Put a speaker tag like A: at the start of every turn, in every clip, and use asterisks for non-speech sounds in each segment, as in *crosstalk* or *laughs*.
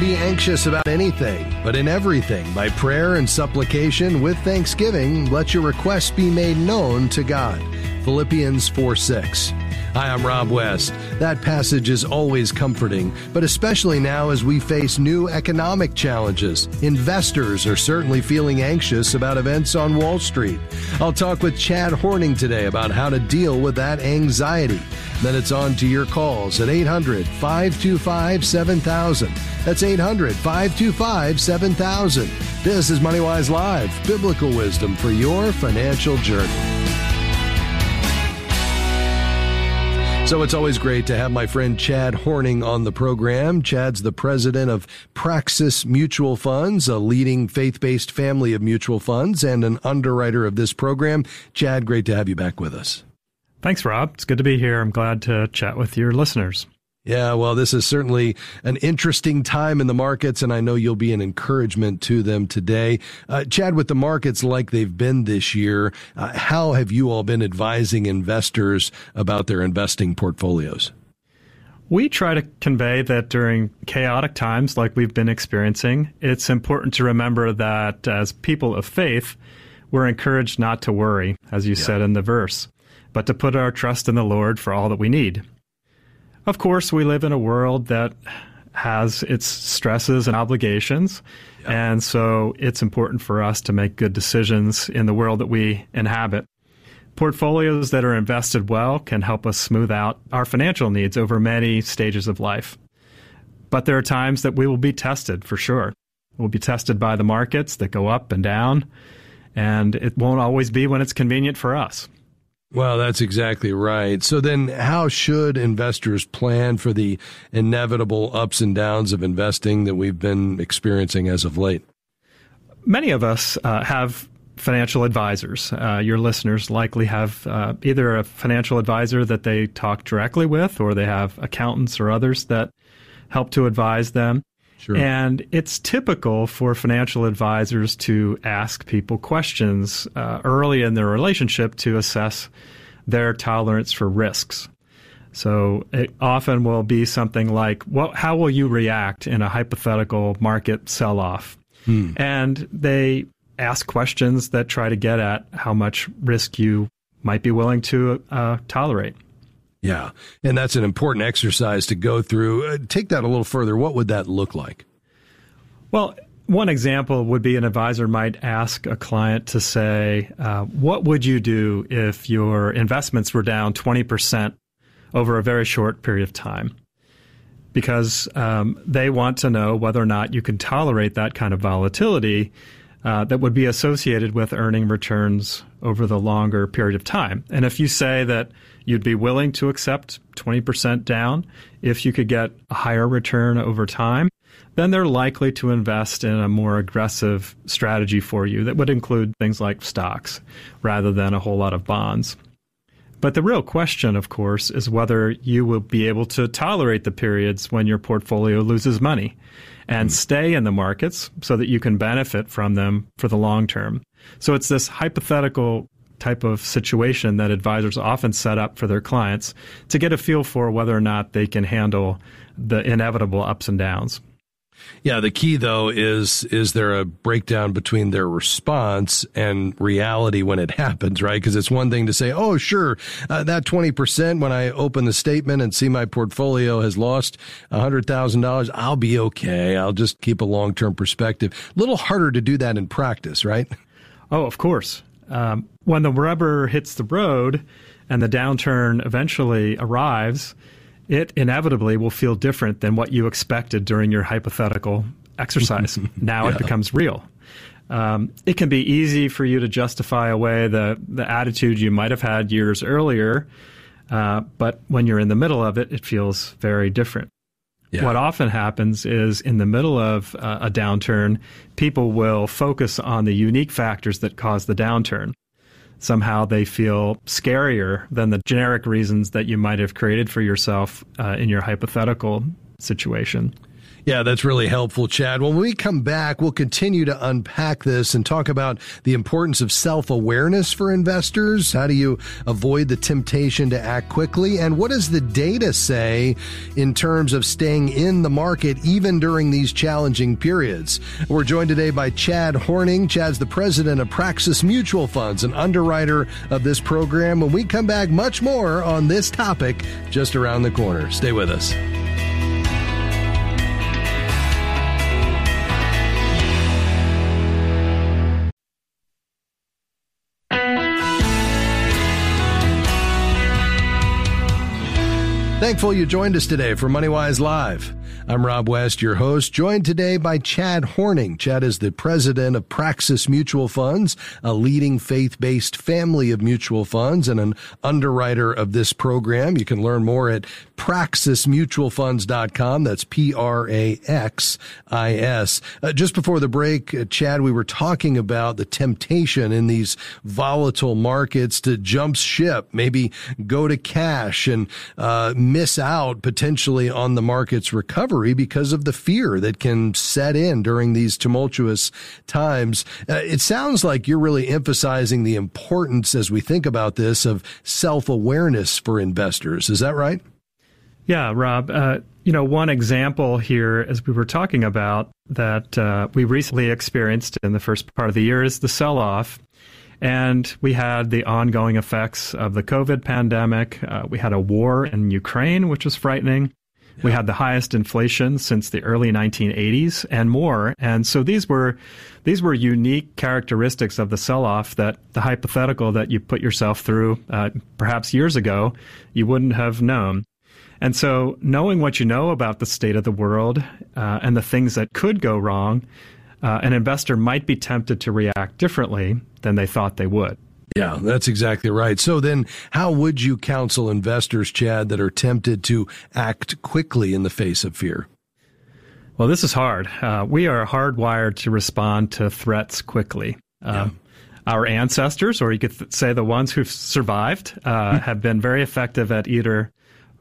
A: be anxious about anything, but in everything, by prayer and supplication with thanksgiving, let your requests be made known to God. Philippians 4 6. Hi, I'm Rob West. That passage is always comforting, but especially now as we face new economic challenges. Investors are certainly feeling anxious about events on Wall Street. I'll talk with Chad Horning today about how to deal with that anxiety. Then it's on to your calls at 800 525 7000. That's 800 525 7000. This is MoneyWise Live, biblical wisdom for your financial journey. So it's always great to have my friend Chad Horning on the program. Chad's the president of Praxis Mutual Funds, a leading faith based family of mutual funds, and an underwriter of this program. Chad, great to have you back with us.
B: Thanks, Rob. It's good to be here. I'm glad to chat with your listeners.
A: Yeah, well, this is certainly an interesting time in the markets, and I know you'll be an encouragement to them today. Uh, Chad, with the markets like they've been this year, uh, how have you all been advising investors about their investing portfolios?
B: We try to convey that during chaotic times like we've been experiencing, it's important to remember that as people of faith, we're encouraged not to worry, as you yeah. said in the verse, but to put our trust in the Lord for all that we need. Of course, we live in a world that has its stresses and obligations. And so it's important for us to make good decisions in the world that we inhabit. Portfolios that are invested well can help us smooth out our financial needs over many stages of life. But there are times that we will be tested for sure. We'll be tested by the markets that go up and down, and it won't always be when it's convenient for us.
A: Well, that's exactly right. So then how should investors plan for the inevitable ups and downs of investing that we've been experiencing as of late?
B: Many of us uh, have financial advisors. Uh, your listeners likely have uh, either a financial advisor that they talk directly with, or they have accountants or others that help to advise them. Sure. And it's typical for financial advisors to ask people questions uh, early in their relationship to assess their tolerance for risks. So it often will be something like, "Well, how will you react in a hypothetical market sell-off?" Hmm. And they ask questions that try to get at how much risk you might be willing to uh, tolerate.
A: Yeah. And that's an important exercise to go through. Uh, take that a little further. What would that look like?
B: Well, one example would be an advisor might ask a client to say, uh, What would you do if your investments were down 20% over a very short period of time? Because um, they want to know whether or not you can tolerate that kind of volatility uh, that would be associated with earning returns over the longer period of time. And if you say that you'd be willing to accept 20% down if you could get a higher return over time, then they're likely to invest in a more aggressive strategy for you that would include things like stocks rather than a whole lot of bonds. But the real question, of course, is whether you will be able to tolerate the periods when your portfolio loses money and mm. stay in the markets so that you can benefit from them for the long term. So it's this hypothetical type of situation that advisors often set up for their clients to get a feel for whether or not they can handle the inevitable ups and downs.
A: Yeah, the key though is is there a breakdown between their response and reality when it *laughs* happens, right? Because it's one thing to say, "Oh, sure, uh, that twenty percent when I open the statement and see my portfolio has lost hundred thousand dollars, I'll be okay. I'll just keep a long term perspective." A little harder to do that in practice, right?
B: Oh, of course um, when the rubber hits the road and the downturn eventually arrives, it inevitably will feel different than what you expected during your hypothetical exercise. *laughs* now yeah. it becomes real. Um, it can be easy for you to justify away the, the attitude you might have had years earlier, uh, but when you're in the middle of it, it feels very different. Yeah. What often happens is in the middle of uh, a downturn, people will focus on the unique factors that cause the downturn. Somehow they feel scarier than the generic reasons that you might have created for yourself uh, in your hypothetical situation.
A: Yeah, that's really helpful, Chad. When we come back, we'll continue to unpack this and talk about the importance of self awareness for investors. How do you avoid the temptation to act quickly? And what does the data say in terms of staying in the market even during these challenging periods? We're joined today by Chad Horning. Chad's the president of Praxis Mutual Funds, an underwriter of this program. When we come back, much more on this topic just around the corner. Stay with us. Thankful you joined us today for MoneyWise Live. I'm Rob West, your host, joined today by Chad Horning. Chad is the president of Praxis Mutual Funds, a leading faith-based family of mutual funds and an underwriter of this program. You can learn more at praxismutualfunds.com. That's P-R-A-X-I-S. Uh, just before the break, uh, Chad, we were talking about the temptation in these volatile markets to jump ship, maybe go to cash and uh, miss out potentially on the market's recovery recovery because of the fear that can set in during these tumultuous times. Uh, it sounds like you're really emphasizing the importance as we think about this of self awareness for investors. Is that right?
B: Yeah, Rob. Uh, you know, one example here, as we were talking about, that uh, we recently experienced in the first part of the year is the sell off. And we had the ongoing effects of the COVID pandemic. Uh, we had a war in Ukraine, which was frightening. We had the highest inflation since the early 1980s and more. And so these were these were unique characteristics of the sell-off that the hypothetical that you put yourself through uh, perhaps years ago you wouldn't have known. And so knowing what you know about the state of the world uh, and the things that could go wrong, uh, an investor might be tempted to react differently than they thought they would.
A: Yeah, that's exactly right. So then how would you counsel investors, Chad, that are tempted to act quickly in the face of fear?
B: Well, this is hard. Uh, we are hardwired to respond to threats quickly. Uh, yeah. Our ancestors, or you could th- say the ones who've survived, uh, hmm. have been very effective at either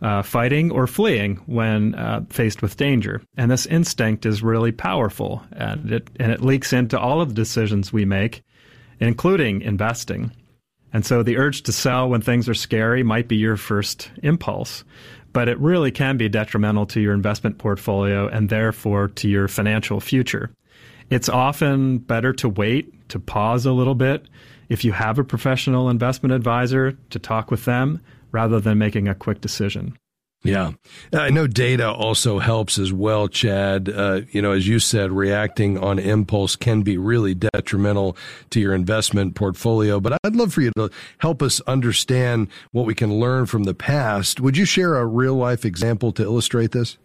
B: uh, fighting or fleeing when uh, faced with danger. And this instinct is really powerful, and it and it leaks into all of the decisions we make including investing. And so the urge to sell when things are scary might be your first impulse, but it really can be detrimental to your investment portfolio and therefore to your financial future. It's often better to wait, to pause a little bit, if you have a professional investment advisor, to talk with them rather than making a quick decision.
A: Yeah. I know data also helps as well, Chad. Uh, you know, as you said, reacting on impulse can be really detrimental to your investment portfolio. But I'd love for you to help us understand what we can learn from the past. Would you share a real life example to illustrate this?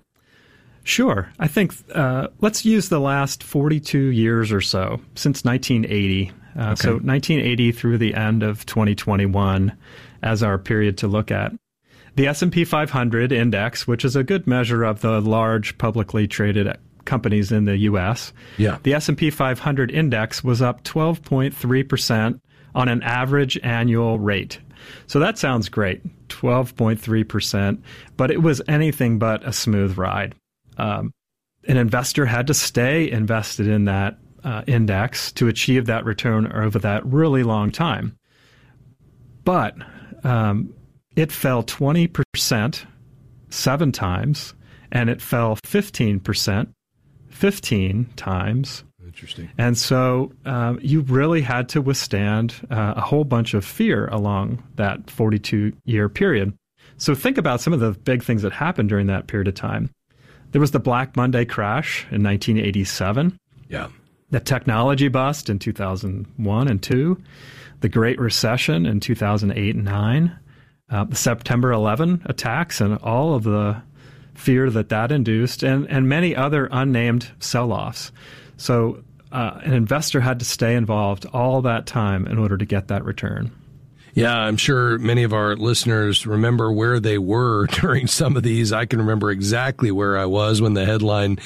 B: Sure. I think uh, let's use the last 42 years or so, since 1980. Uh, okay. So 1980 through the end of 2021 as our period to look at. The S&P 500 index, which is a good measure of the large publicly traded companies in the US.
A: Yeah.
B: The S&P 500 index was up 12.3% on an average annual rate. So that sounds great, 12.3%, but it was anything but a smooth ride. Um, an investor had to stay invested in that uh, index to achieve that return over that really long time. But um, it fell 20% seven times, and it fell 15% 15 times.
A: Interesting.
B: And so um, you really had to withstand uh, a whole bunch of fear along that 42 year period. So think about some of the big things that happened during that period of time. There was the Black Monday crash in 1987.
A: Yeah.
B: The technology bust in 2001 and 2. The Great Recession in 2008 and 9 uh, the September 11 attacks and all of the fear that that induced, and, and many other unnamed sell offs. So uh, an investor had to stay involved all that time in order to get that return.
A: Yeah, I'm sure many of our listeners remember where they were *laughs* during some of these. I can remember exactly where I was when the headline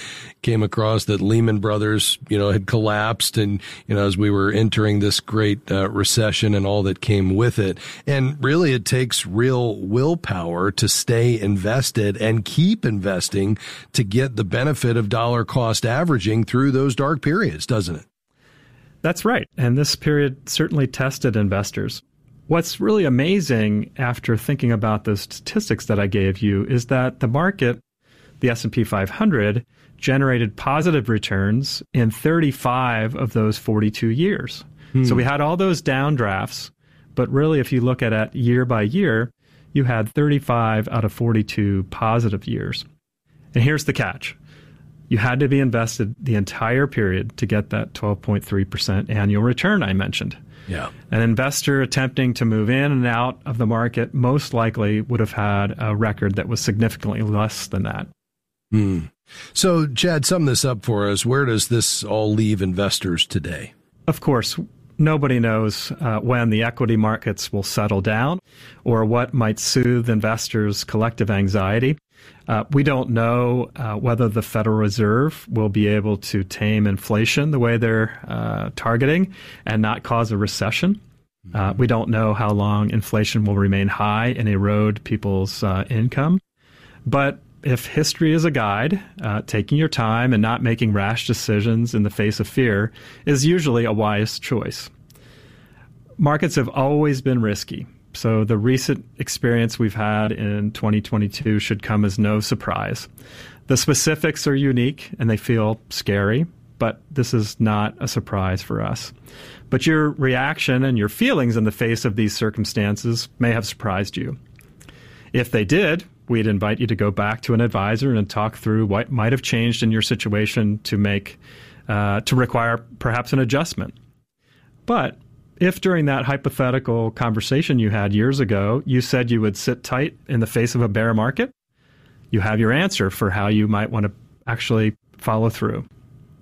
A: came across that Lehman Brothers, you know, had collapsed and, you know, as we were entering this great uh, recession and all that came with it. And really it takes real willpower to stay invested and keep investing to get the benefit of dollar cost averaging through those dark periods, doesn't it?
B: That's right. And this period certainly tested investors. What's really amazing after thinking about the statistics that I gave you is that the market, the S&P 500, generated positive returns in 35 of those 42 years. Hmm. So we had all those downdrafts, but really if you look at it year by year, you had 35 out of 42 positive years. And here's the catch. You had to be invested the entire period to get that 12.3% annual return I mentioned.
A: Yeah.
B: An investor attempting to move in and out of the market most likely would have had a record that was significantly less than that.
A: Hmm. So, Chad, sum this up for us. Where does this all leave investors today?
B: Of course, nobody knows uh, when the equity markets will settle down or what might soothe investors' collective anxiety. Uh, we don't know uh, whether the Federal Reserve will be able to tame inflation the way they're uh, targeting and not cause a recession. Uh, we don't know how long inflation will remain high and erode people's uh, income. But if history is a guide, uh, taking your time and not making rash decisions in the face of fear is usually a wise choice. Markets have always been risky. So the recent experience we've had in 2022 should come as no surprise. The specifics are unique and they feel scary, but this is not a surprise for us. But your reaction and your feelings in the face of these circumstances may have surprised you. If they did, we'd invite you to go back to an advisor and talk through what might have changed in your situation to make uh, to require perhaps an adjustment. But if during that hypothetical conversation you had years ago, you said you would sit tight in the face of a bear market, you have your answer for how you might want to actually follow through.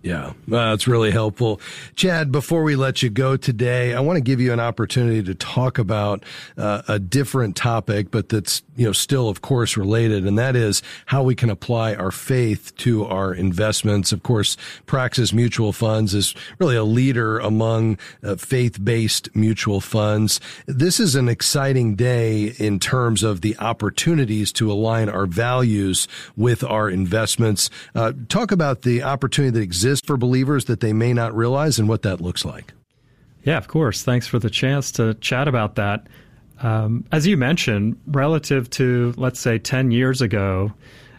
A: Yeah, that's really helpful. Chad, before we let you go today, I want to give you an opportunity to talk about uh, a different topic, but that's, you know, still of course related. And that is how we can apply our faith to our investments. Of course, Praxis Mutual Funds is really a leader among uh, faith-based mutual funds. This is an exciting day in terms of the opportunities to align our values with our investments. Uh, talk about the opportunity that exists exist for believers that they may not realize and what that looks like?
B: Yeah, of course. Thanks for the chance to chat about that. Um, as you mentioned, relative to, let's say, 10 years ago,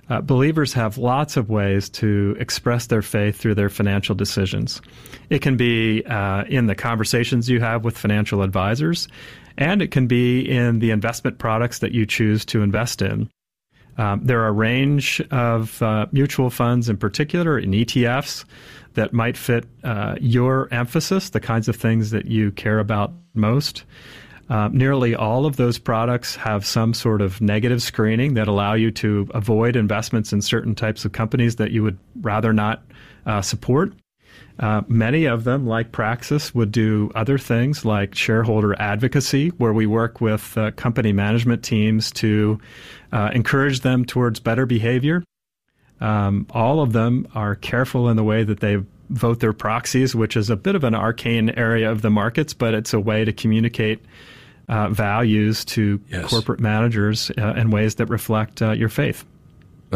B: uh, believers have lots of ways to express their faith through their financial decisions. It can be uh, in the conversations you have with financial advisors, and it can be in the investment products that you choose to invest in. Um, there are a range of uh, mutual funds, in particular, in ETFs, that might fit uh, your emphasis, the kinds of things that you care about most. Uh, nearly all of those products have some sort of negative screening that allow you to avoid investments in certain types of companies that you would rather not uh, support. Uh, many of them, like Praxis, would do other things like shareholder advocacy, where we work with uh, company management teams to uh, encourage them towards better behavior. Um, all of them are careful in the way that they vote their proxies, which is a bit of an arcane area of the markets, but it's a way to communicate uh, values to yes. corporate managers uh, in ways that reflect uh, your faith.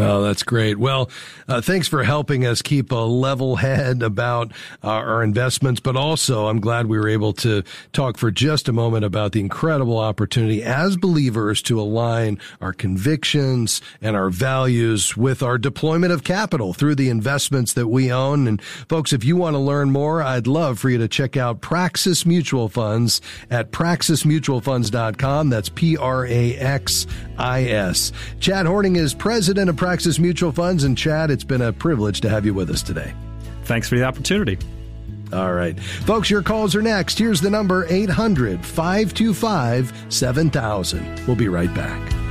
A: Oh, that's great. Well, uh, thanks for helping us keep a level head about uh, our investments, but also I'm glad we were able to talk for just a moment about the incredible opportunity as believers to align our convictions and our values with our deployment of capital through the investments that we own. And folks, if you want to learn more, I'd love for you to check out Praxis Mutual Funds at praxismutualfunds.com. That's P-R-A-X-I-S. Chad Horning is president of Praxis Mutual Funds. And Chad, it's been a privilege to have you with us today.
B: Thanks for the opportunity.
A: All right. Folks, your calls are next. Here's the number 800 525 7000. We'll be right back.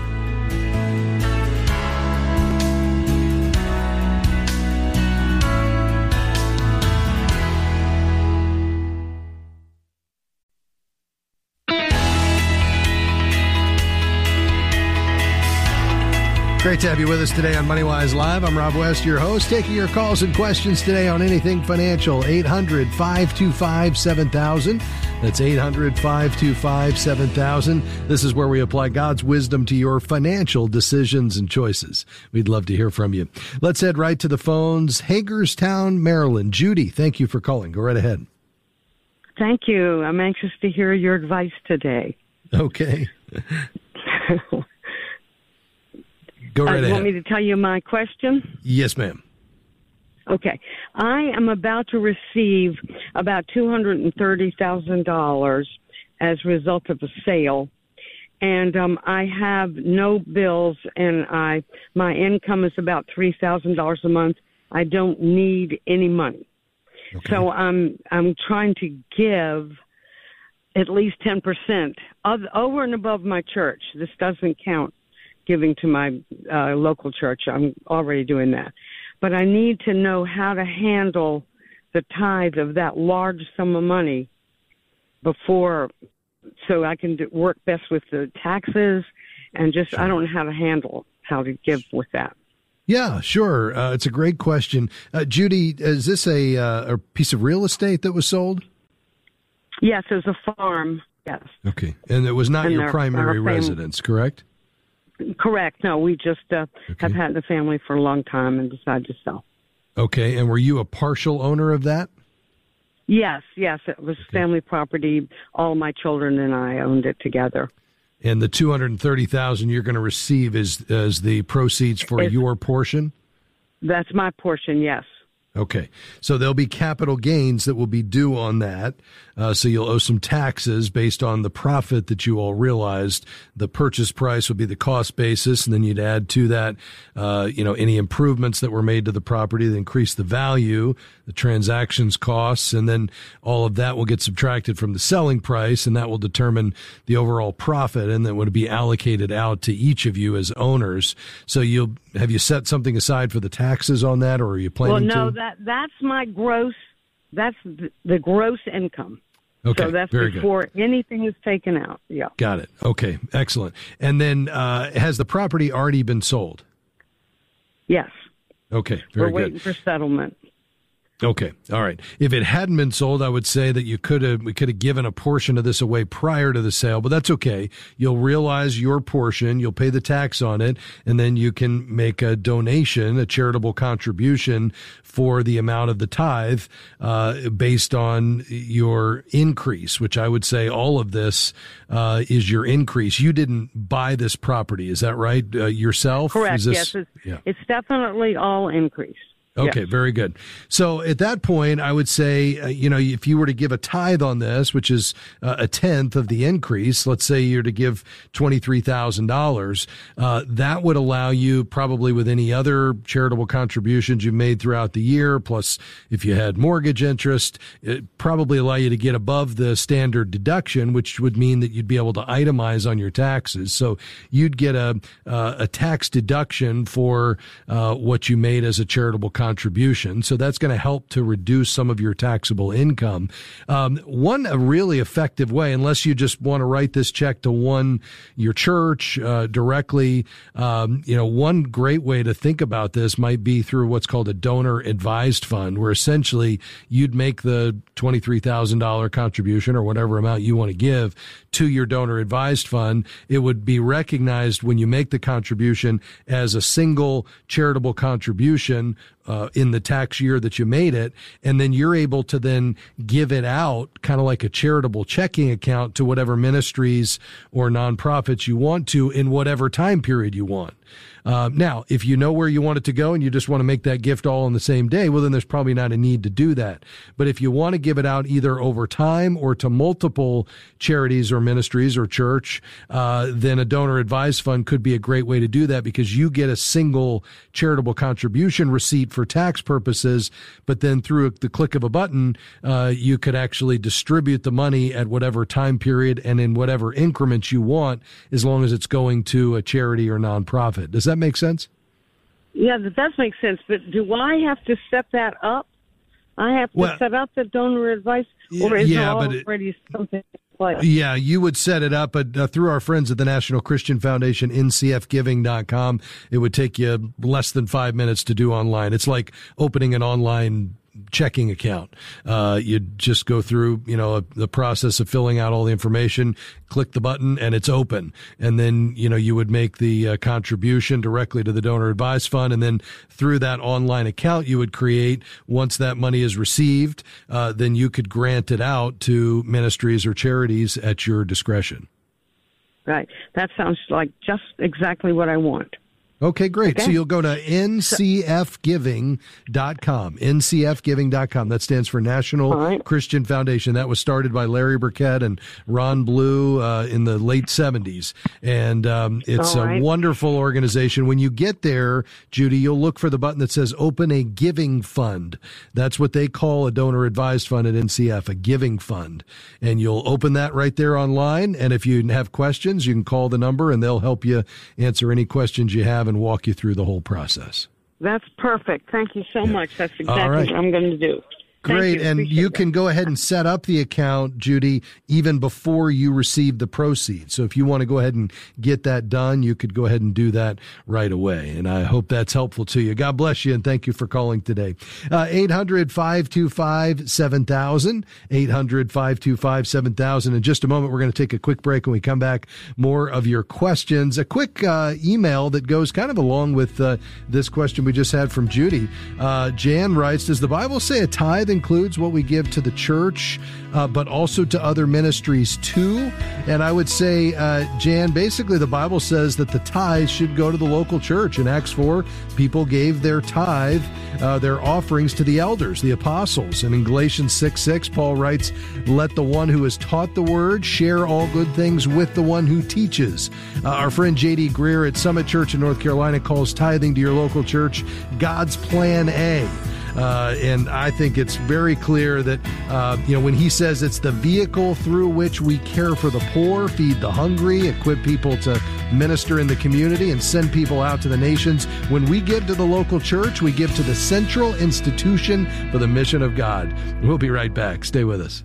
A: Great to have you with us today on MoneyWise Live. I'm Rob West, your host, taking your calls and questions today on anything financial. 800 525 7000. That's 800 525 7000. This is where we apply God's wisdom to your financial decisions and choices. We'd love to hear from you. Let's head right to the phones. Hagerstown, Maryland. Judy, thank you for calling. Go right ahead.
C: Thank you. I'm anxious to hear your advice today.
A: Okay. *laughs* Go right
C: uh,
A: ahead.
C: Want me to tell you my question?
A: Yes, ma'am.
C: Okay. I am about to receive about $230,000 as a result of a sale. And um, I have no bills, and I my income is about three thousand dollars a month. I don't need any money,
A: Okay.
C: so I'm I'm trying to give at least ten percent over and above my church. This doesn't count giving to my uh, local church. I'm already doing that. But I need to know how to handle the tithe of that large sum of money before, so I can do, work best with the taxes and just, I don't know how to handle how to give with that.
A: Yeah, sure. Uh, it's a great question. Uh, Judy, is this a, uh, a piece of real estate that was sold?
C: Yes, as a farm. Yes.
A: Okay. And it was not
C: And
A: your primary
C: our
A: residence, correct?
C: Correct. No, we just uh, have had the family for a long time and decided to sell.
A: Okay. And were you a partial owner of that?
C: Yes, yes, it was family property. All my children and I owned it together.
A: And the 230000 you're going to receive is, is the proceeds for
C: It's-
A: your portion?
C: That's my portion, yes.
A: Okay. So there'll be capital gains that will be due on that. Uh, so you'll owe some taxes based on the profit that you all realized. The purchase price would be the cost basis, and then you'd add to that, uh, you know, any improvements that were made to the property that increase the value, the transactions costs, and then all of that will get subtracted from the selling price, and that will determine the overall profit, and that would be allocated out to each of you as owners. So you'll have you set something aside for the taxes on that, or are you planning to?
C: Well, no,
A: to?
C: that that's my gross. That's the, the gross income.
A: Okay,
C: so that's
A: very
C: before anything is taken out. Yeah.
A: Got it. Okay, excellent. And then uh, has the property already been sold?
C: Yes.
A: Okay, very
C: We're
A: good.
C: waiting for settlement.
A: Okay, all right. If it hadn't been sold, I would say that you could have we could have given a portion of this away prior to the sale, but that's okay. You'll realize your portion, you'll pay the tax on it, and then you can make a donation, a charitable contribution for the amount of the tithe uh, based on your increase. Which I would say all of this uh, is your increase. You didn't buy this property, is that right? Uh, yourself?
C: Correct.
A: Is this-
C: yes, it's,
A: yeah.
C: it's definitely all increase.
A: Okay, very good. So at that point, I would say, uh, you know, if you were to give a tithe on this, which is uh, a tenth of the increase, let's say you're to give $23,000, uh, that would allow you probably with any other charitable contributions you've made throughout the year, plus if you had mortgage interest, it probably allow you to get above the standard deduction, which would mean that you'd be able to itemize on your taxes. So you'd get a, uh, a tax deduction for uh, what you made as a charitable contribution. So that's going to help to reduce some of your taxable income. Um, one really effective way, unless you just want to write this check to one your church uh, directly, um, you know, one great way to think about this might be through what's called a donor advised fund, where essentially you'd make the twenty three thousand dollar contribution or whatever amount you want to give to your donor advised fund. It would be recognized when you make the contribution as a single charitable contribution uh, in the tax year that you made it, and then you're able to then give it out, kind of like a charitable checking account to whatever ministries or nonprofits you want to in whatever time period you want. Uh, now, if you know where you want it to go and you just want to make that gift all on the same day, well, then there's probably not a need to do that. But if you want to give it out either over time or to multiple charities or ministries or church, uh, then a donor advised fund could be a great way to do that because you get a single charitable contribution receipt for tax purposes, but then through the click of a button, uh, you could actually distribute the money at whatever time period and in whatever increments you want, as long as it's going to a charity or nonprofit. Does that make sense?
C: Yeah, that does make sense. But do I have to set that up? I have to
A: Well-
C: set up the donor advice, or is
A: yeah,
C: there
A: but it-
C: already something? place?
A: Yeah, you would set it up, but uh, through our friends at the National Christian Foundation, ncfgiving.com, it would take you less than five minutes to do online. It's like opening an online checking account. Uh, you just go through, you know, a, the process of filling out all the information, click the button, and it's open. And then, you know, you would make the uh, contribution directly to the donor advised fund. And then through that online account you would create, once that money is received, uh, then you could grant it out to ministries or charities at your discretion.
C: Right. That sounds like just exactly what I want.
A: Okay, great. Okay. So you'll go to ncfgiving.com. ncfgiving.com. That stands for National right. Christian Foundation. That was started by Larry Burkett and Ron Blue uh, in the late 70s. And um, it's right. a wonderful organization. When you get there, Judy, you'll look for the button that says Open a Giving Fund. That's what they call a donor advised fund at NCF, a giving fund. And you'll open that right there online. And if you have questions, you can call the number and they'll help you answer any questions you have and walk you through the whole process.
C: That's perfect. Thank you so yeah. much. That's exactly right. what I'm going to do.
A: Great. You. And Appreciate you can go ahead and set up the account, Judy, even before you receive the proceeds. So if you want to go ahead and get that done, you could go ahead and do that right away. And I hope that's helpful to you. God bless you and thank you for calling today. Uh, 800 525 7000. 800 525 7000. In just a moment, we're going to take a quick break. When we come back, more of your questions. A quick uh, email that goes kind of along with uh, this question we just had from Judy. Uh, Jan writes Does the Bible say a tithe includes what we give to the church, uh, but also to other ministries too. And I would say, uh, Jan, basically the Bible says that the tithe should go to the local church. In Acts 4, people gave their tithe, uh, their offerings to the elders, the apostles. And in Galatians 6 6, Paul writes, Let the one who has taught the word share all good things with the one who teaches. Uh, our friend J.D. Greear at Summit Church in North Carolina calls tithing to your local church God's Plan A. Uh, and I think it's very clear that, uh, you know, when he says it's the vehicle through which we care for the poor, feed the hungry, equip people to minister in the community, and send people out to the nations, when we give to the local church, we give to the central institution for the mission of God. We'll be right back. Stay with us.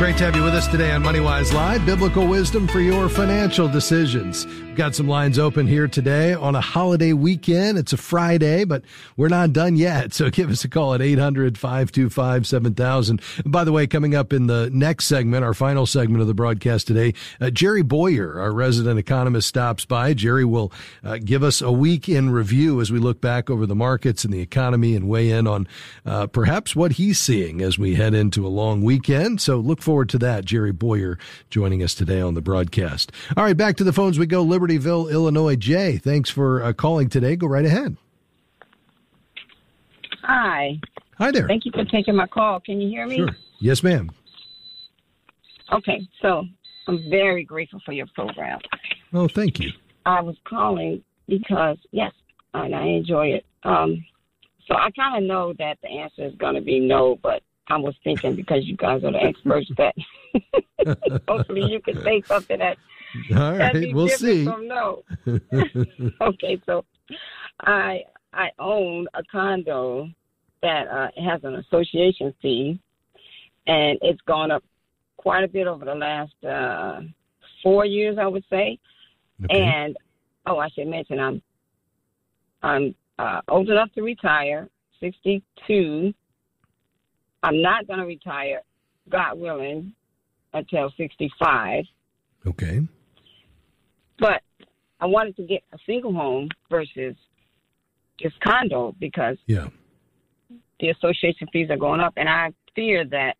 A: Great to have you with us today on MoneyWise Live. Biblical wisdom for your financial decisions. We've got some lines open here today on a holiday weekend. It's a Friday, but we're not done yet. So *laughs* give us a call at 800 525 7000. By the way, coming up in the next segment, our final segment of the broadcast today, uh, Jerry Boyer, our resident economist, stops by. Jerry will uh, give us a week in review as we look back over the markets and the economy and weigh in on uh, perhaps what he's seeing as we head into a long weekend. So look forward to that. Jerry Boyer joining us today on the broadcast. All right, back to the phones we go. Libertyville, Illinois. Jay, thanks for uh, calling today. Go right ahead.
D: Hi.
A: Hi there.
D: Thank you for taking my call. Can you hear me?
A: Sure. Yes, ma'am.
D: Okay, so I'm very grateful for your program.
A: Oh, thank you.
D: I was calling because, yes, and I enjoy it. Um, so I kind of know that the answer is going to be no, but I was thinking because you guys are the experts that *laughs* hopefully you can say something that
A: all right, we'll see.
D: From no. *laughs* okay, so I I own a condo that uh, has an association fee, and it's gone up quite a bit over the last uh, four years, I would say. Okay. And oh, I should mention I'm I'm uh, old enough to retire, 62, I'm not going to retire, God willing, until 65.
A: Okay.
D: But I wanted to get a single home versus just condo because
A: yeah.
D: the association fees are going up, and I fear that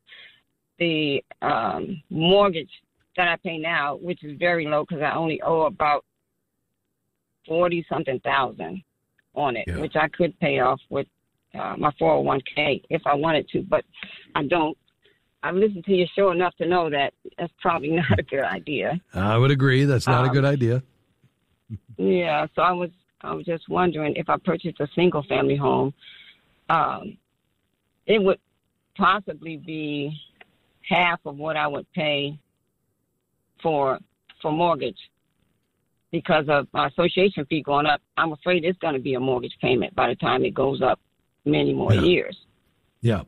D: the um, mortgage that I pay now, which is very low because I only owe about forty something thousand on it, yeah. which I could pay off with uh, my 401k if I wanted to, but I don't. I've listened to your show enough to know that that's probably *laughs* not a good idea.
A: I would agree. That's not um, a good idea.
D: yeah. So I was I was just wondering if I purchased a single family home, um, it would possibly be half of what I would pay for for mortgage because of my association fee going up. I'm afraid it's going to be a mortgage payment by the time it goes up many more
A: yeah.
D: years.
A: Yeah.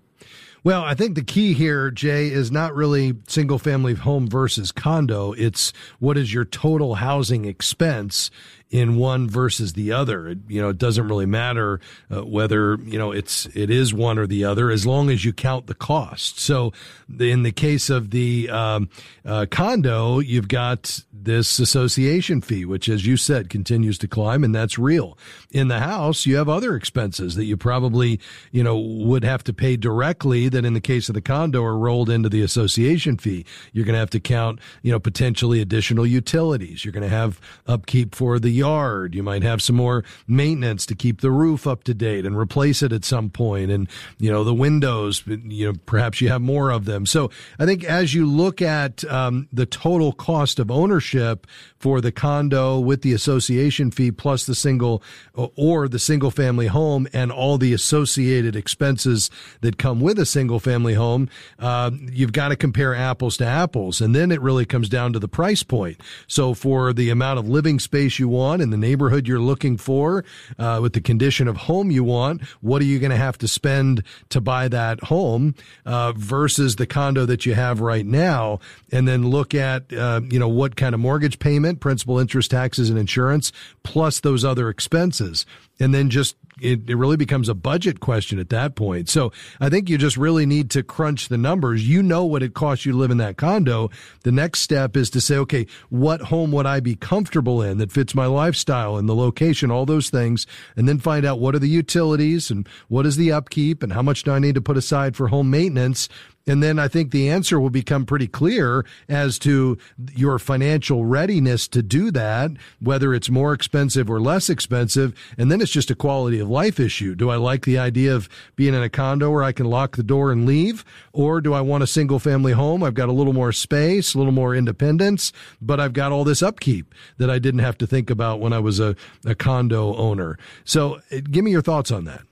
A: Well, I think the key here, Jay, is not really single family home versus condo. It's what is your total housing expense in one versus the other. It, you know, it doesn't really matter uh, whether you know it's it is one or the other as long as you count the cost. So, in the case of the um, uh, condo, you've got this association fee, which, as you said, continues to climb, and that's real. In the house, you have other expenses that you probably you know would have to pay directly. That in the case of the condo are rolled into the association fee. You're going to have to count you know potentially additional utilities. You're going to have upkeep for the yard. You might have some more maintenance to keep the roof up to date and replace it at some point. And, you know, the windows, you know, perhaps you have more of them. So I think as you look at um, the total cost of ownership for the condo with the association fee plus the single or the single family home and all the associated expenses that come with a single family home, uh, you've got to compare apples to apples. And then it really comes down to the price point. So for the amount of living space you want, want in the neighborhood you're looking for, uh, with the condition of home you want, what are you going to have to spend to buy that home uh, versus the condo that you have right now, and then look at uh, you know what kind of mortgage payment, principal, interest, taxes, and insurance, plus those other expenses, and then just it, it really becomes a budget question at that point. So I think you just really need to crunch the numbers. You know what it costs you to live in that condo. The next step is to say, okay, what home would I be comfortable in that fits my lifestyle and the location, all those things, and then find out what are the utilities and what is the upkeep and how much do I need to put aside for home maintenance and then I think the answer will become pretty clear as to your financial readiness to do that, whether it's more expensive or less expensive. And then it's just a quality of life issue. Do I like the idea of being in a condo where I can lock the door and leave? Or do I want a single family home? I've got a little more space, a little more independence, but I've got all this upkeep that I didn't have to think about when I was a, a condo owner. So uh, give me your thoughts on that.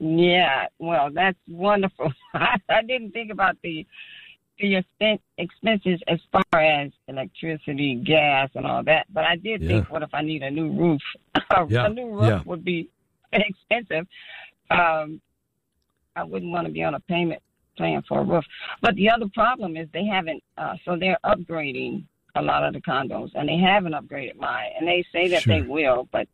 D: Yeah, well, that's wonderful. *laughs* I, didn't think about the the expenses as far as electricity, gas, and all that. But I did yeah. think, what if I need a new roof? *laughs*
A: yeah.
D: A new roof
A: yeah.
D: would be *laughs* expensive. Um, I wouldn't want to be on a payment plan for a roof. But the other problem is they haven't. Uh, so they're upgrading a lot of the condos, and they haven't upgraded mine. And they say that
A: sure.
D: they will, but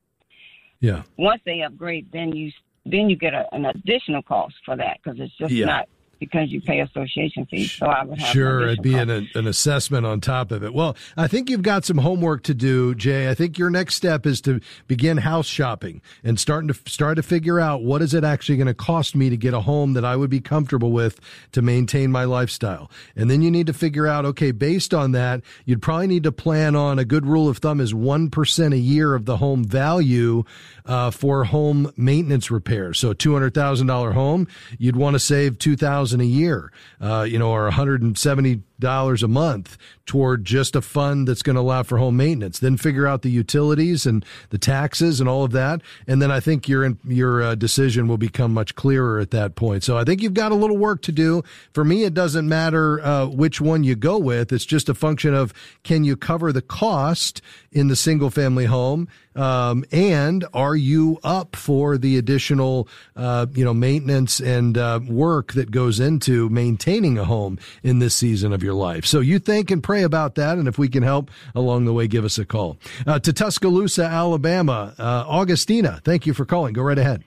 A: yeah,
D: once they upgrade, then you then you get a, an additional cost for that because it's just yeah. not because you pay association fees. So I would have
A: sure it'd be an, an assessment on top of it. Well, I think you've got some homework to do, Jay. I think your next step is to begin house shopping and starting to start to figure out what is it actually going to cost me to get a home that I would be comfortable with to maintain my lifestyle. And then you need to figure out, okay, based on that, you'd probably need to plan on a good rule of thumb is one percent a year of the home value uh, for home maintenance repairs. So a two hundred thousand dollar home, you'd want to save two thousand thousand a year, uh, you know, or 170 dollars a month toward just a fund that's going to allow for home maintenance. Then figure out the utilities and the taxes and all of that, and then I think your your uh, decision will become much clearer at that point. So I think you've got a little work to do. For me, it doesn't matter uh, which one you go with. It's just a function of can you cover the cost in the single family home, um, and are you up for the additional uh, you know maintenance and uh, work that goes into maintaining a home in this season of your life. So you think and pray about that. And if we can help along the way, give us a call. Uh, to Tuscaloosa, Alabama, uh, Augustina, thank you for calling. Go right ahead.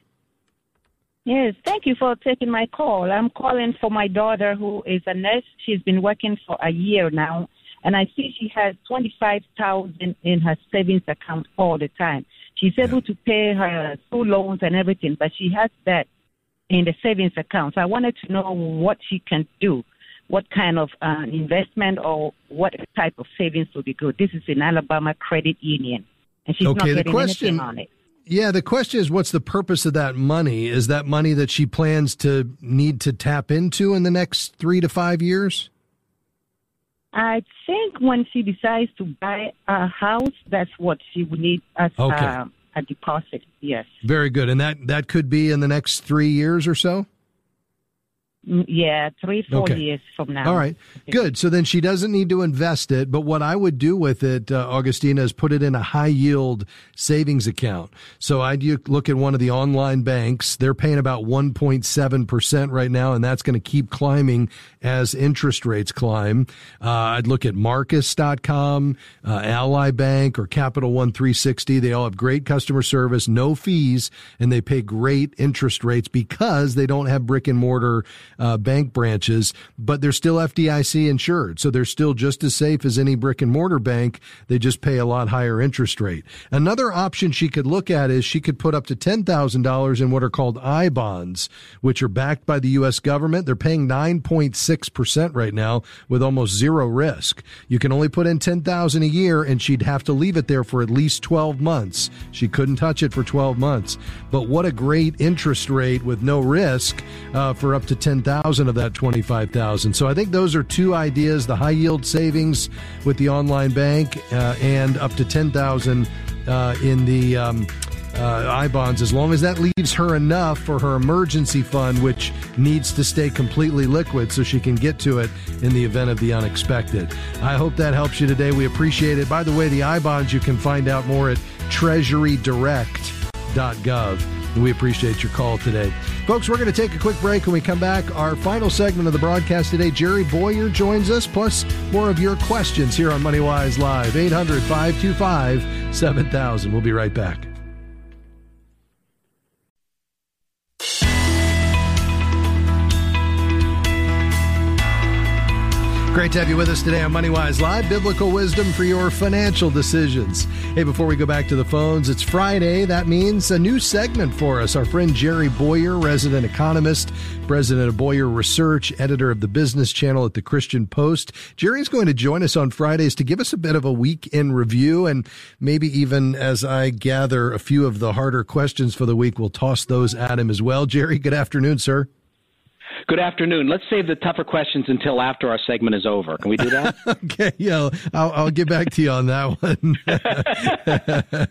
E: Yes, thank you for taking my call. I'm calling for my daughter who is a nurse. She's been working for a year now, and I see she has 25,000 in her savings account all the time. She's able to pay her school loans and everything, but she has that in the savings account. So I wanted to know what she can do what kind of uh, investment or what type of savings would be good. This is in Alabama Credit Union, and she's
A: okay,
E: not getting
A: question,
E: anything on it.
A: Yeah, the question is, what's the purpose of that money? Is that money that she plans to need to tap into in the next three to five years?
E: I think when she decides to buy a house, that's what she would need as okay. uh, a deposit. Yes.
A: Very good, and that that could be in the next three years or so.
E: Mm, yeah, three, four
A: Okay.
E: years from now.
A: All right, good. So then she doesn't need to invest it. But what I would do with it, uh, Augustina, is put it in a high yield savings account. So I'd look at one of the online banks. They're paying about 1.7% right now, and that's going to keep climbing as interest rates climb. Uh, I'd look at Marcus.com, uh, Ally Bank, or Capital One 360. They all have great customer service, no fees, and they pay great interest rates because they don't have brick and mortar uh, bank branches, but they're still FDIC insured. So they're still just as safe as any brick and mortar bank. They just pay a lot higher interest rate. Another option she could look at is she could put up to $10,000 in what are called I bonds, which are backed by the U.S. government. They're paying 9.6% right now with almost zero risk. You can only put in 10,000 a year and she'd have to leave it there for at least 12 months. She couldn't touch it for 12 months. But what a great interest rate with no risk uh, for up to 10,000 of that 25,000. So I think those are two ideas, the high yield savings with the online bank uh, and up to 10,000 uh, in the um, uh, I bonds, as long as that leaves her enough for her emergency fund, which needs to stay completely liquid so she can get to it in the event of the unexpected. I hope that helps you today. We appreciate it. By the way, the I bonds you can find out more at treasurydirect.gov. And we appreciate your call today. Folks, we're going to take a quick break. When we come back, our final segment of the broadcast today, Jerry Bowyer joins us, plus more of your questions here on MoneyWise Live. 800 525 7000. We'll be right back. Great to have you with us today on MoneyWise Live, biblical wisdom for your financial decisions. Hey, before we go back to the phones, it's Friday. That means a new segment for us. Our friend Jerry Bowyer, resident economist, president of Bowyer Research, editor of the business channel at the Christian Post. Jerry's going to join us on Fridays to give us a bit of a week in review and maybe even as I gather a few of the harder questions for the week, we'll toss those at him as well. Jerry, good afternoon, sir.
F: Good afternoon. Let's save the tougher questions until after our segment is over. Can we do that? *laughs*
A: okay, yeah, I'll, I'll get back to you on that one.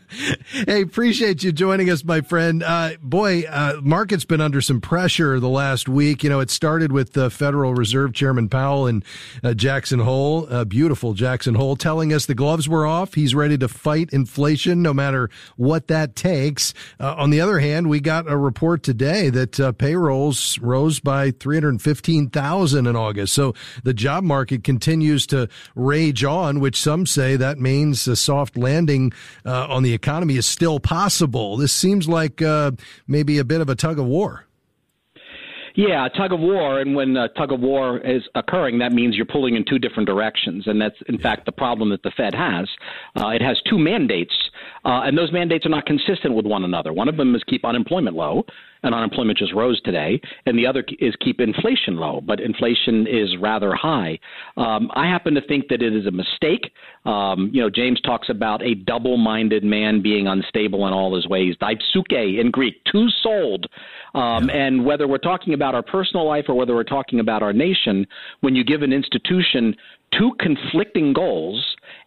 A: *laughs* hey, appreciate you joining us, my friend. Uh, boy, uh, market's been under some pressure the last week. You know, it started with the Federal Reserve Chairman Powell in uh, Jackson Hole, uh, beautiful Jackson Hole, telling us the gloves were off. He's ready to fight inflation, no matter what that takes. Uh, on the other hand, we got a report today that uh, payrolls rose by 315,000 in August. So the job market continues to rage on, which some say that means a soft landing uh, on the economy is still possible. This seems like uh, maybe a bit of a tug of war.
F: Yeah, tug of war, and when a tug of war is occurring, that means you're pulling in two different directions, and that's in fact the problem that the Fed has. Uh, it has two mandates, uh, and those mandates are not consistent with one another. One of them is keep unemployment low, and unemployment just rose today, and the other is keep inflation low, but inflation is rather high. Um, I happen to think that it is a mistake. Um, you know, James talks about a double-minded man being unstable in all his ways. Daipsuke in Greek, two-souled. Um, and whether we're talking about our personal life or whether we're talking about our nation, when you give an institution two conflicting goals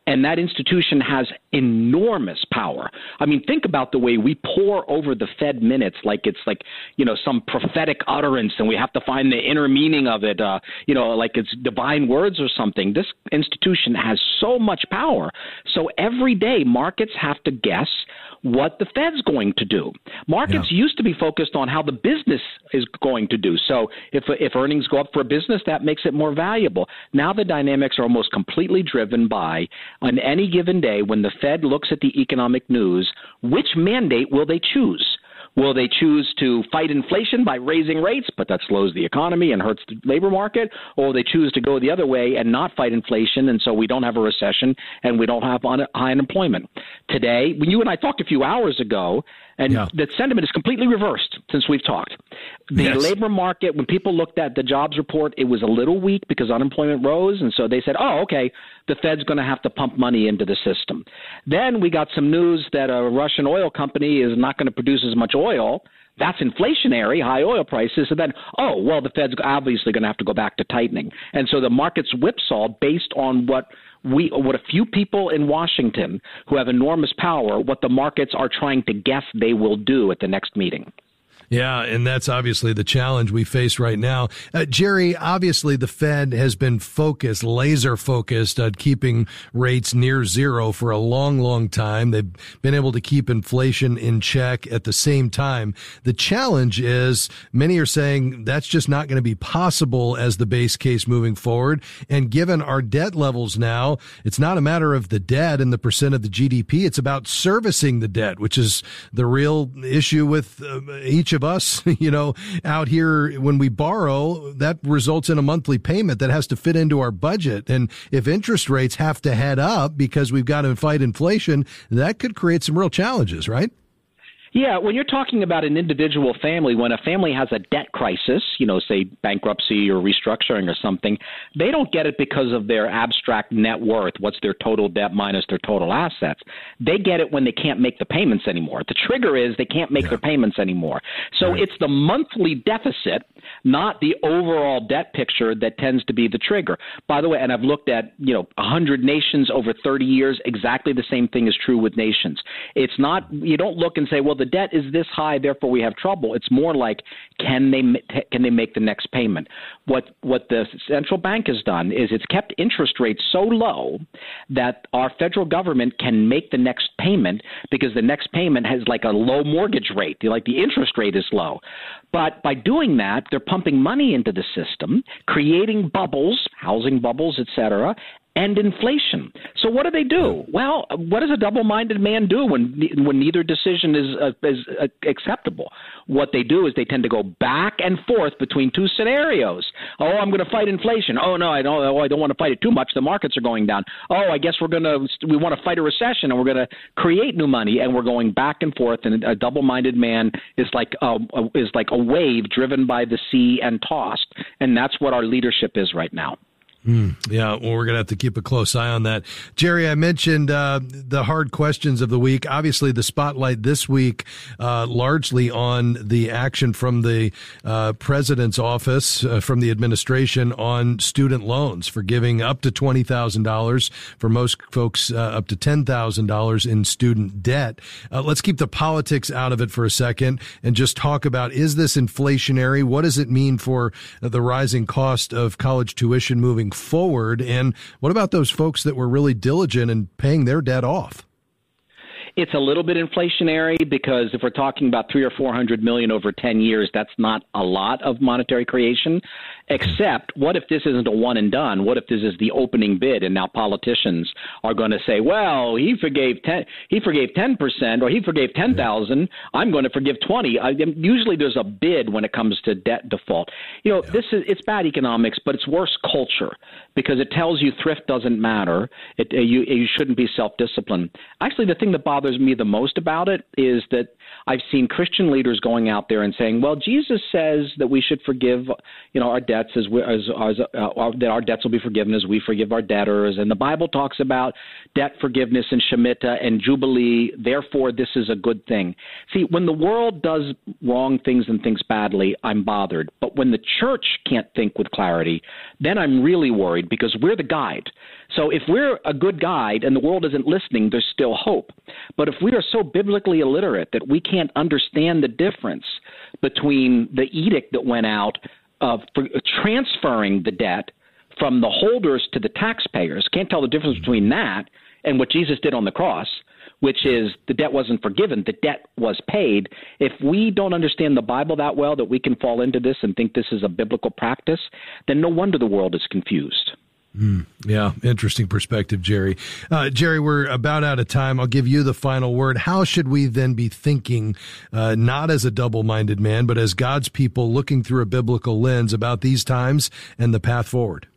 F: and that institution has enormous power. I mean, think about the way we pour over the Fed minutes like it's like, you know, some prophetic utterance and we have to find the inner meaning of it, uh, you know, like it's divine words or something. This institution has so much power. So every day markets have to guess what the Fed's going to do. Markets yeah. used to be focused on how the business is going to do. So if if earnings go up for a business, that makes it more valuable. Now the dynamics are almost completely driven by on any given day when the Fed looks at the economic news, which mandate will they choose? Will they choose to fight inflation by raising rates, but that slows the economy and hurts the labor market? Or will they choose to go the other way and not fight inflation, and so we don't have a recession and we don't have un- high unemployment? Today, when you and I talked a few hours ago, and yeah. the sentiment is completely reversed since we've talked. The yes. labor market, when people looked at the jobs report, it was a little weak because unemployment rose. And so they said, oh, okay, the Fed's going to have to pump money into the system. Then we got some news that a Russian oil company is not going to produce as much oil. That's inflationary, high oil prices. And then, oh, well, the Fed's obviously going to have to go back to tightening. And so the market's whipsaw based on what we what a few people in Washington who have enormous power, what the markets are trying to guess they will do at the next meeting.
A: Yeah, and that's obviously the challenge we face right now. Uh, Jerry, obviously the Fed has been focused, laser focused on keeping rates near zero for a long, long time. They've been able to keep inflation in check at the same time. The challenge is many are saying that's just not going to be possible as the base case moving forward. And given our debt levels now, it's not a matter of the debt and the percent of the GDP. It's about servicing the debt, which is the real issue with uh, each of of us, *laughs* you know, out here when we borrow, that results in a monthly payment that has to fit into our budget. And if interest rates have to head up because we've got to fight inflation, that could create some real challenges, right?
F: Yeah, when you're talking about an individual family, when a family has a debt crisis, you know, say bankruptcy or restructuring or something, they don't get it because of their abstract net worth, what's their total debt minus their total assets. They get it when they can't make the payments anymore. The trigger is they can't make yeah. their payments anymore. So right. it's the monthly deficit, not the overall debt picture that tends to be the trigger. By the way, and I've looked at, you know, 100 nations over 30 years, exactly the same thing is true with nations. It's not you don't look and say, well, the debt is this high, therefore we have trouble. It's more like can they can they make the next payment? What what the central bank has done is it's kept interest rates so low that our federal government can make the next payment because the next payment has like a low mortgage rate, like the interest rate is low. But by doing that, they're pumping money into the system, creating bubbles, housing bubbles, et cetera, and inflation. So what do they do? Well, what does a double-minded man do when when neither decision is uh, is uh, acceptable? What they do is they tend to go back and forth between two scenarios. Oh, I'm going to fight inflation. Oh no, I don't. Oh, I don't want to fight it too much. The markets are going down. Oh, I guess we're going to we want to fight a recession and we're going to create new money and we're going back and forth. And a double-minded man is like a, is like a wave driven by the sea and tossed. And that's what our leadership is right now.
A: Mm, yeah, well, we're going to have to keep a close eye on that. Jerry, I mentioned uh, the hard questions of the week. Obviously, the spotlight this week uh, largely on the action from the uh, president's office, uh, from the administration on student loans, for giving up to $20,000, for most folks, uh, up to $10,000 in student debt. Uh, let's keep the politics out of it for a second and just talk about is this inflationary? What does it mean for the rising cost of college tuition moving forward? And what about those folks that were really diligent in paying their debt off?
F: It's a little bit inflationary because if we're talking about three or four hundred million over ten years, that's not a lot of monetary creation. Except, what if this isn't a one and done? What if this is the opening bid, and now politicians are going to say, "Well, he forgave ten, he forgave ten percent, or he forgave ten thousand. I'm going to forgive twenty. I, usually, there's a bid when it comes to debt default. You know, yeah. this is it's bad economics, but it's worse culture because it tells you thrift doesn't matter. It, uh, you you shouldn't be self-disciplined. Actually, the thing that bothers me the most about it is that I've seen Christian leaders going out there and saying, "Well, Jesus says that we should forgive, you know, our debts as we, as, as uh, that our debts will be forgiven as we forgive our debtors." And the Bible talks about debt forgiveness and Shemitah and Jubilee. Therefore, this is a good thing. See, when the world does wrong things and thinks badly, I'm bothered. But when the church can't think with clarity, then I'm really worried because we're the guide. So if we're a good guide and the world isn't listening, there's still hope. But if we are so biblically illiterate that we can't understand the difference between the edict that went out of uh, transferring the debt from the holders to the taxpayers, can't tell the difference between that and what Jesus did on the cross, which is the debt wasn't forgiven, the debt was paid. If we don't understand the Bible that well that we can fall into this and think this is a biblical practice, then no wonder the world is confused.
A: Mm, yeah, interesting perspective, Jerry. Uh, Jerry, we're about out of time. I'll give you the final word. How should we then be thinking, uh, not as a double minded man, but as God's people looking through a biblical lens about these times and the path forward?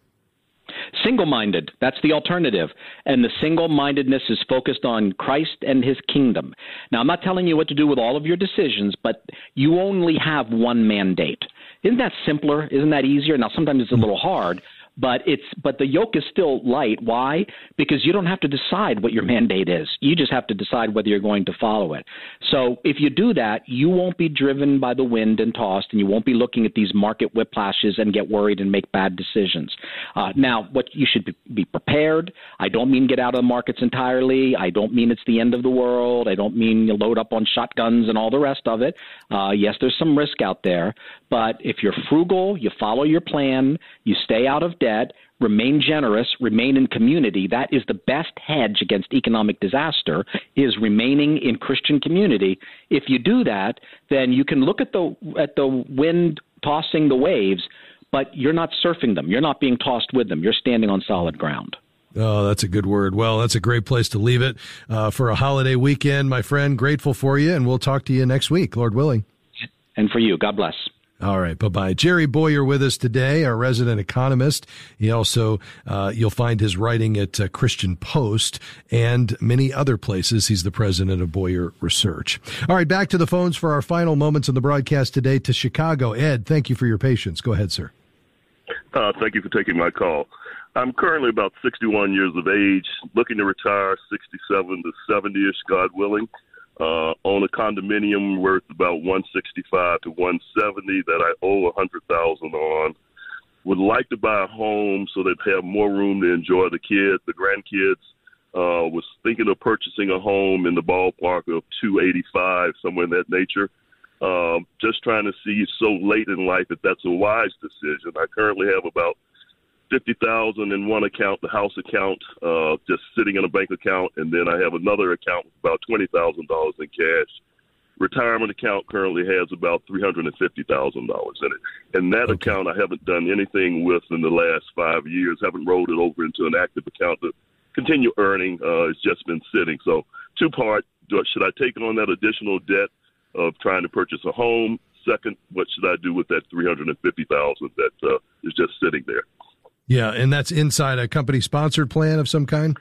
F: Single minded, that's the alternative. And the single mindedness is focused on Christ and his kingdom. Now, I'm not telling you what to do with all of your decisions, but you only have one mandate. Isn't that simpler? Isn't that easier? Now, sometimes it's a little hard, but it's but the yoke is still light. Why? Because you don't have to decide what your mandate is. You just have to decide whether you're going to follow it. So if you do that, you won't be driven by the wind and tossed, and you won't be looking at these market whiplashes and get worried and make bad decisions. Uh, now, what you should be, prepared. I don't mean get out of the markets entirely. I don't mean it's the end of the world. I don't mean you load up on shotguns and all the rest of it. Uh, yes, there's some risk out there, but if you're frugal, you follow your plan, you stay out of debt, remain generous, remain in community. That is the best hedge against economic disaster is remaining in Christian community. If you do that, then you can look at the at the wind tossing the waves, but you're not surfing them. You're not being tossed with them. You're standing on solid ground.
A: Oh, that's a good word. Well, that's a great place to leave it uh, for a holiday weekend, my friend. Grateful for you, and we'll talk to you next week, Lord willing.
F: And for you, God bless.
A: All right, bye bye. Jerry Bowyer with us today, our resident economist. He also, uh, you'll find his writing at uh, Christian Post and many other places. He's the president of Bowyer Research. All right, back to the phones for our final moments in the broadcast today to Chicago. Ed, thank you for your patience. Go ahead, sir.
G: Uh, thank you for taking my call. I'm currently about 61 years of age, looking to retire 67 to 70 ish, God willing uh, own a condominium worth about 165 to 170 that I owe 100,000 on. Would like to buy a home so they'd have more room to enjoy the kids, the grandkids. Uh, was thinking of purchasing a home in the ballpark of 285, somewhere in that nature. Um, just trying to see so late in life if that's a wise decision. I currently have about fifty thousand in one account, the house account, uh, just sitting in a bank account, and then I have another account with about twenty thousand dollars in cash. Retirement account currently has about three hundred and fifty thousand dollars in it, and that okay. account I haven't done anything with in the last five years. Haven't rolled it over into an active account to continue earning. Uh, it's just been sitting. So two part: should I take on that additional debt of trying to purchase a home? Second, what should I do with that three hundred and fifty thousand that uh, is just sitting there?
A: Yeah, and that's inside a company sponsored plan of some kind.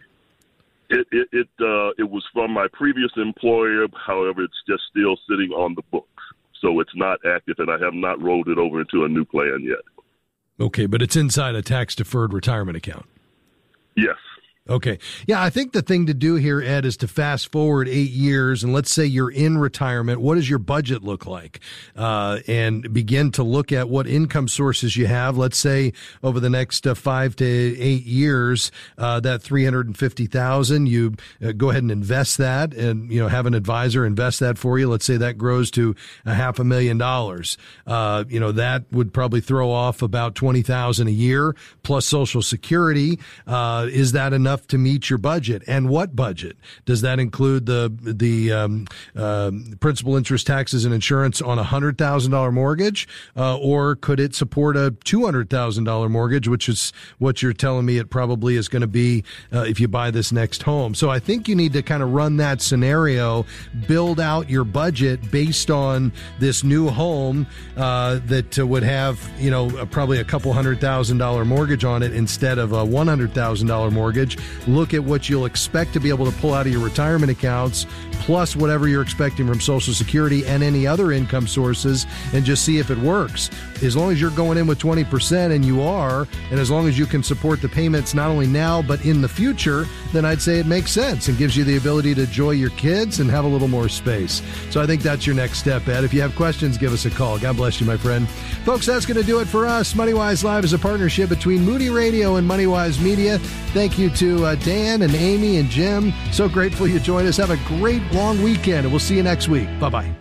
G: It it it, uh, it was from my previous employer. However, it's just still sitting on the books, so it's not active, and I have not rolled it over into a new plan yet.
A: Okay, but it's inside a tax deferred retirement account.
G: Yes.
A: Okay. Yeah, I think the thing to do here, Ed, is to fast forward eight years and let's say you're in retirement. What does your budget look like? Uh, and begin to look at what income sources you have. Let's say over the next uh, five to eight years, uh, that 350,000, you uh, go ahead and invest that and, you know, have an advisor invest that for you. Let's say that grows to a half a million dollars. Uh, you know, that would probably throw off about 20,000 a year plus social security. Uh, is that enough? To meet your budget? And what budget? Does that include the the um, uh, principal, interest, taxes, and insurance on a hundred thousand dollar mortgage, uh, or could it support a two hundred thousand dollar mortgage, which is what you're telling me it probably is going to be uh, if you buy this next home? So I think you need to kind of run that scenario, build out your budget based on this new home uh, that would have you know probably a couple hundred thousand dollar mortgage on it instead of a one hundred thousand dollar mortgage look at what you'll expect to be able to pull out of your retirement accounts, plus whatever you're expecting from Social Security and any other income sources, and just see if it works. As long as you're going in with 20%, and you are, and as long as you can support the payments not only now but in the future, then I'd say it makes sense and gives you the ability to enjoy your kids and have a little more space. So I think that's your next step, Ed. If you have questions, give us a call. God bless you, my friend. Folks, that's going to do it for us. MoneyWise Live is a partnership between Moody Radio and MoneyWise Media. Thank you uh, Dan and Amy and Jim. So grateful you joined us. Have a great long weekend, and we'll see you next week. Bye bye.